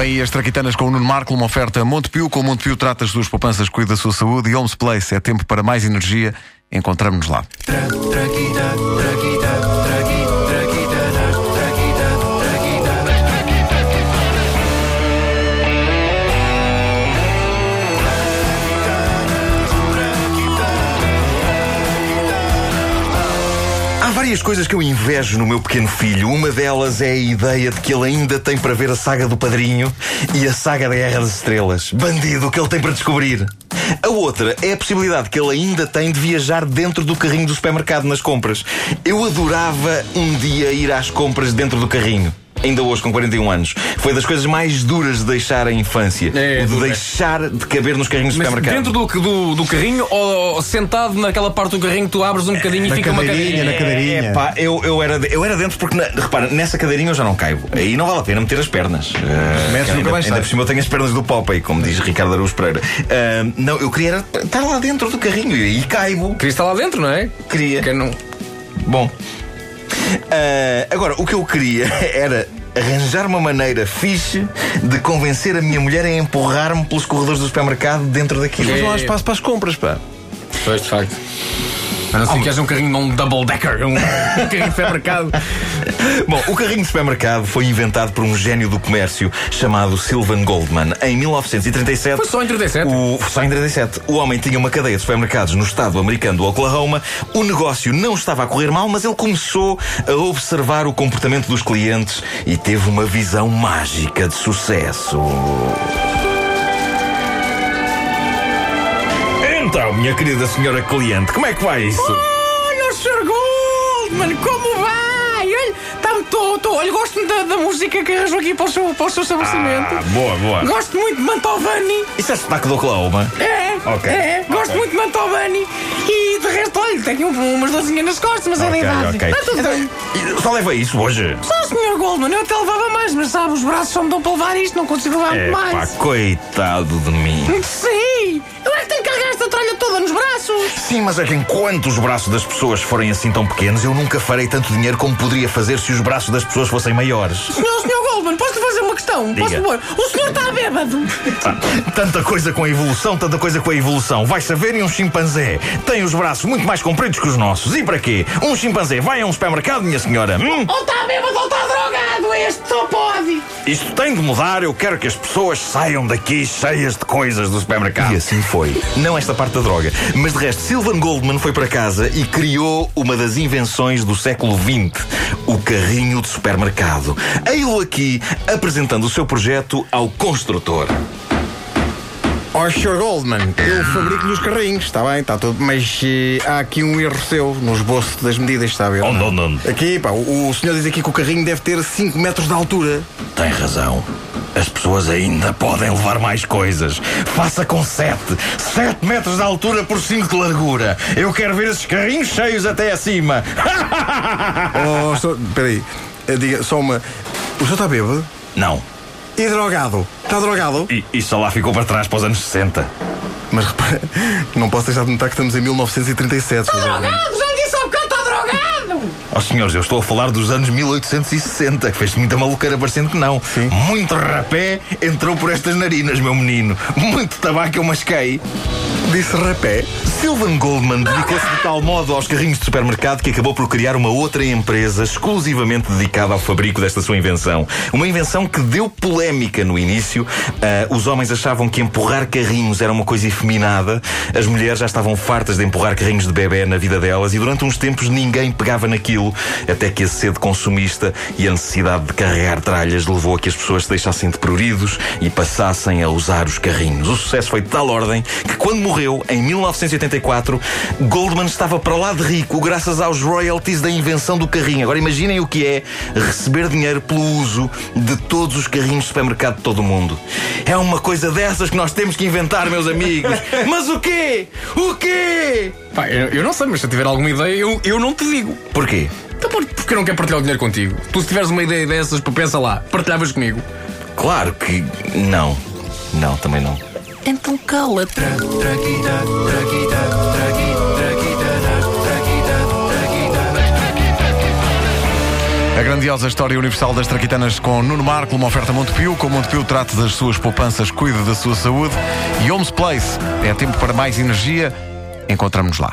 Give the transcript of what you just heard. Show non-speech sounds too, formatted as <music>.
Aí as traquitanas com o Nuno Marco, uma oferta Montepio. Com o Montepio trata as suas poupanças, cuida da sua saúde. E Homes Place é tempo para mais energia. Encontramos-nos lá. Há várias coisas que eu invejo no meu pequeno filho. Uma delas é a ideia de que ele ainda tem para ver a saga do Padrinho e a saga da Guerra das Estrelas. Bandido, que ele tem para descobrir. A outra é a possibilidade que ele ainda tem de viajar dentro do carrinho do supermercado nas compras. Eu adorava um dia ir às compras dentro do carrinho ainda hoje com 41 anos, foi das coisas mais duras de deixar a infância. É, o de duro, é. deixar de caber nos carrinhos do Mas supermercado. dentro do, do, do carrinho ou sentado naquela parte do carrinho que tu abres um bocadinho e na fica uma cadeirinha, cadeirinha? na cadeirinha. É, pá, eu, eu, era, eu era dentro porque, na- repara, nessa cadeirinha eu já não caibo. Aí não vale a pena meter as pernas. Uh, Metes, ainda, nunca mais ainda por cima eu tenho as pernas do Popeye, como diz Ricardo Araújo Pereira. Uh, não, eu queria era estar lá dentro do carrinho e caibo. Queria estar lá dentro, não é? Queria. Que não... Bom. Uh, agora, o que eu queria <laughs> era arranjar uma maneira fixe de convencer a minha mulher a empurrar-me pelos corredores do supermercado dentro daquilo. Mas não há espaço para as compras, pá. Pois, de facto. A não ser que haja um carrinho num double decker, um carrinho de supermercado. <laughs> Bom, o carrinho de supermercado foi inventado por um gênio do comércio chamado Sylvan Goldman em 1937. Foi só em 37. O, só em 37. O homem tinha uma cadeia de supermercados no estado americano do Oklahoma. O negócio não estava a correr mal, mas ele começou a observar o comportamento dos clientes e teve uma visão mágica de sucesso. Então, minha querida senhora cliente, como é que vai isso? Olha o Sr. Goldman, como vai? Olha, tá tô, tô, olha, gosto da, da música que arranjou aqui para o seu, para o seu estabelecimento. Ah, boa, boa. Gosto muito de Mantovani. Isso é sotaque do Oklahoma? É, Ok, é, gosto ok. muito de Mantovani. E de resto, olha, tenho um- umas dorzinhas nas costas, mas é da idade. ok. Está tudo bem. E Só leva isso hoje? Só, Sr. Goldman, eu até levava mais, mas sabe, os braços só me dão para levar isto, não consigo levar É, muito pá, mais. coitado de mim. Sim, eu esta tralha toda nos braços. Sim, mas é que enquanto os braços das pessoas forem assim tão pequenos, eu nunca farei tanto dinheiro como poderia fazer se os braços das pessoas fossem maiores. Senhor, Sr. Goldman, posso lhe fazer uma questão? Posso Diga. pôr? O senhor está bêbado. Ah, tanta coisa com a evolução, tanta coisa com a evolução. Vai saber e um chimpanzé tem os braços muito mais compridos que os nossos. E para quê? Um chimpanzé vai a um supermercado, minha senhora? Hum? Ou está bêbado ou está drogado, este só pode. Isto tem de mudar, eu quero que as pessoas saiam daqui cheias de coisas do supermercado. E assim foi. Não esta parte da droga, mas de resto, Sylvan Goldman foi para casa e criou uma das invenções do século XX, o carrinho de supermercado. Ei-lo aqui apresentando o seu projeto ao construtor. Ó, Sr. Goldman, eu fabrico-lhe os carrinhos, está bem, está tudo. Mas eh, há aqui um erro seu no esboço das medidas, está a ver? Onde, onde, onde? Aqui, pá, o, o senhor diz aqui que o carrinho deve ter 5 metros de altura. Tem razão. As pessoas ainda podem levar mais coisas. Faça com 7. 7 metros de altura por 5 de largura. Eu quero ver esses carrinhos cheios até acima. <laughs> Oh, senhor, peraí, eh, diga só uma. O senhor está bêbado? Não. E drogado? Está drogado? E isso lá ficou para trás para os anos 60. Mas repara, <laughs> não posso deixar de notar que estamos em 1937. Sr. Goldman. Drogado, já lhe disse há bocado, está drogado. Ó Oh, senhores, eu estou a falar dos anos 1860, que fez muita maluqueira parecendo que não. Sim. Muito rapé entrou por estas narinas, meu menino. Muito tabaco eu masquei. Disse rapé. Sylvan Goldman dedicou-se de tal modo aos carrinhos de supermercado que acabou por criar uma outra empresa exclusivamente dedicada ao fabrico desta sua invenção. Uma invenção que deu polémica no início. Ah, os homens achavam que empurrar carrinhos era uma coisa efeminada. As mulheres já estavam fartas de empurrar carrinhos de bebê na vida delas e durante uns tempos ninguém pegava naquilo. Até que a sede consumista e a necessidade de carregar tralhas levou a que as pessoas se deixassem de pruridos e passassem a usar os carrinhos. O sucesso foi de tal ordem que quando morreu, em 1984, Goldman estava para lá de rico graças aos royalties da invenção do carrinho. Agora imaginem o que é receber dinheiro pelo uso de todos os carrinhos de supermercado de todo o mundo. É uma coisa dessas que nós temos que inventar, meus amigos. Mas o quê? O quê? Pá, eu, eu não sei, mas se eu tiver alguma ideia, eu, eu não te digo. Porquê? Então por- porque eu não quero partilhar o dinheiro contigo. Tu se tiveres uma ideia dessas, pá, pensa lá, partilhavas comigo. Claro que não. Não, também não. Então cala-te. A grandiosa história universal das traquitanas com Nuno Marco, uma oferta Montepio. Com Montepio, trate das suas poupanças, cuide da sua saúde. E Homes Place. É tempo para mais energia. Encontramos-nos lá.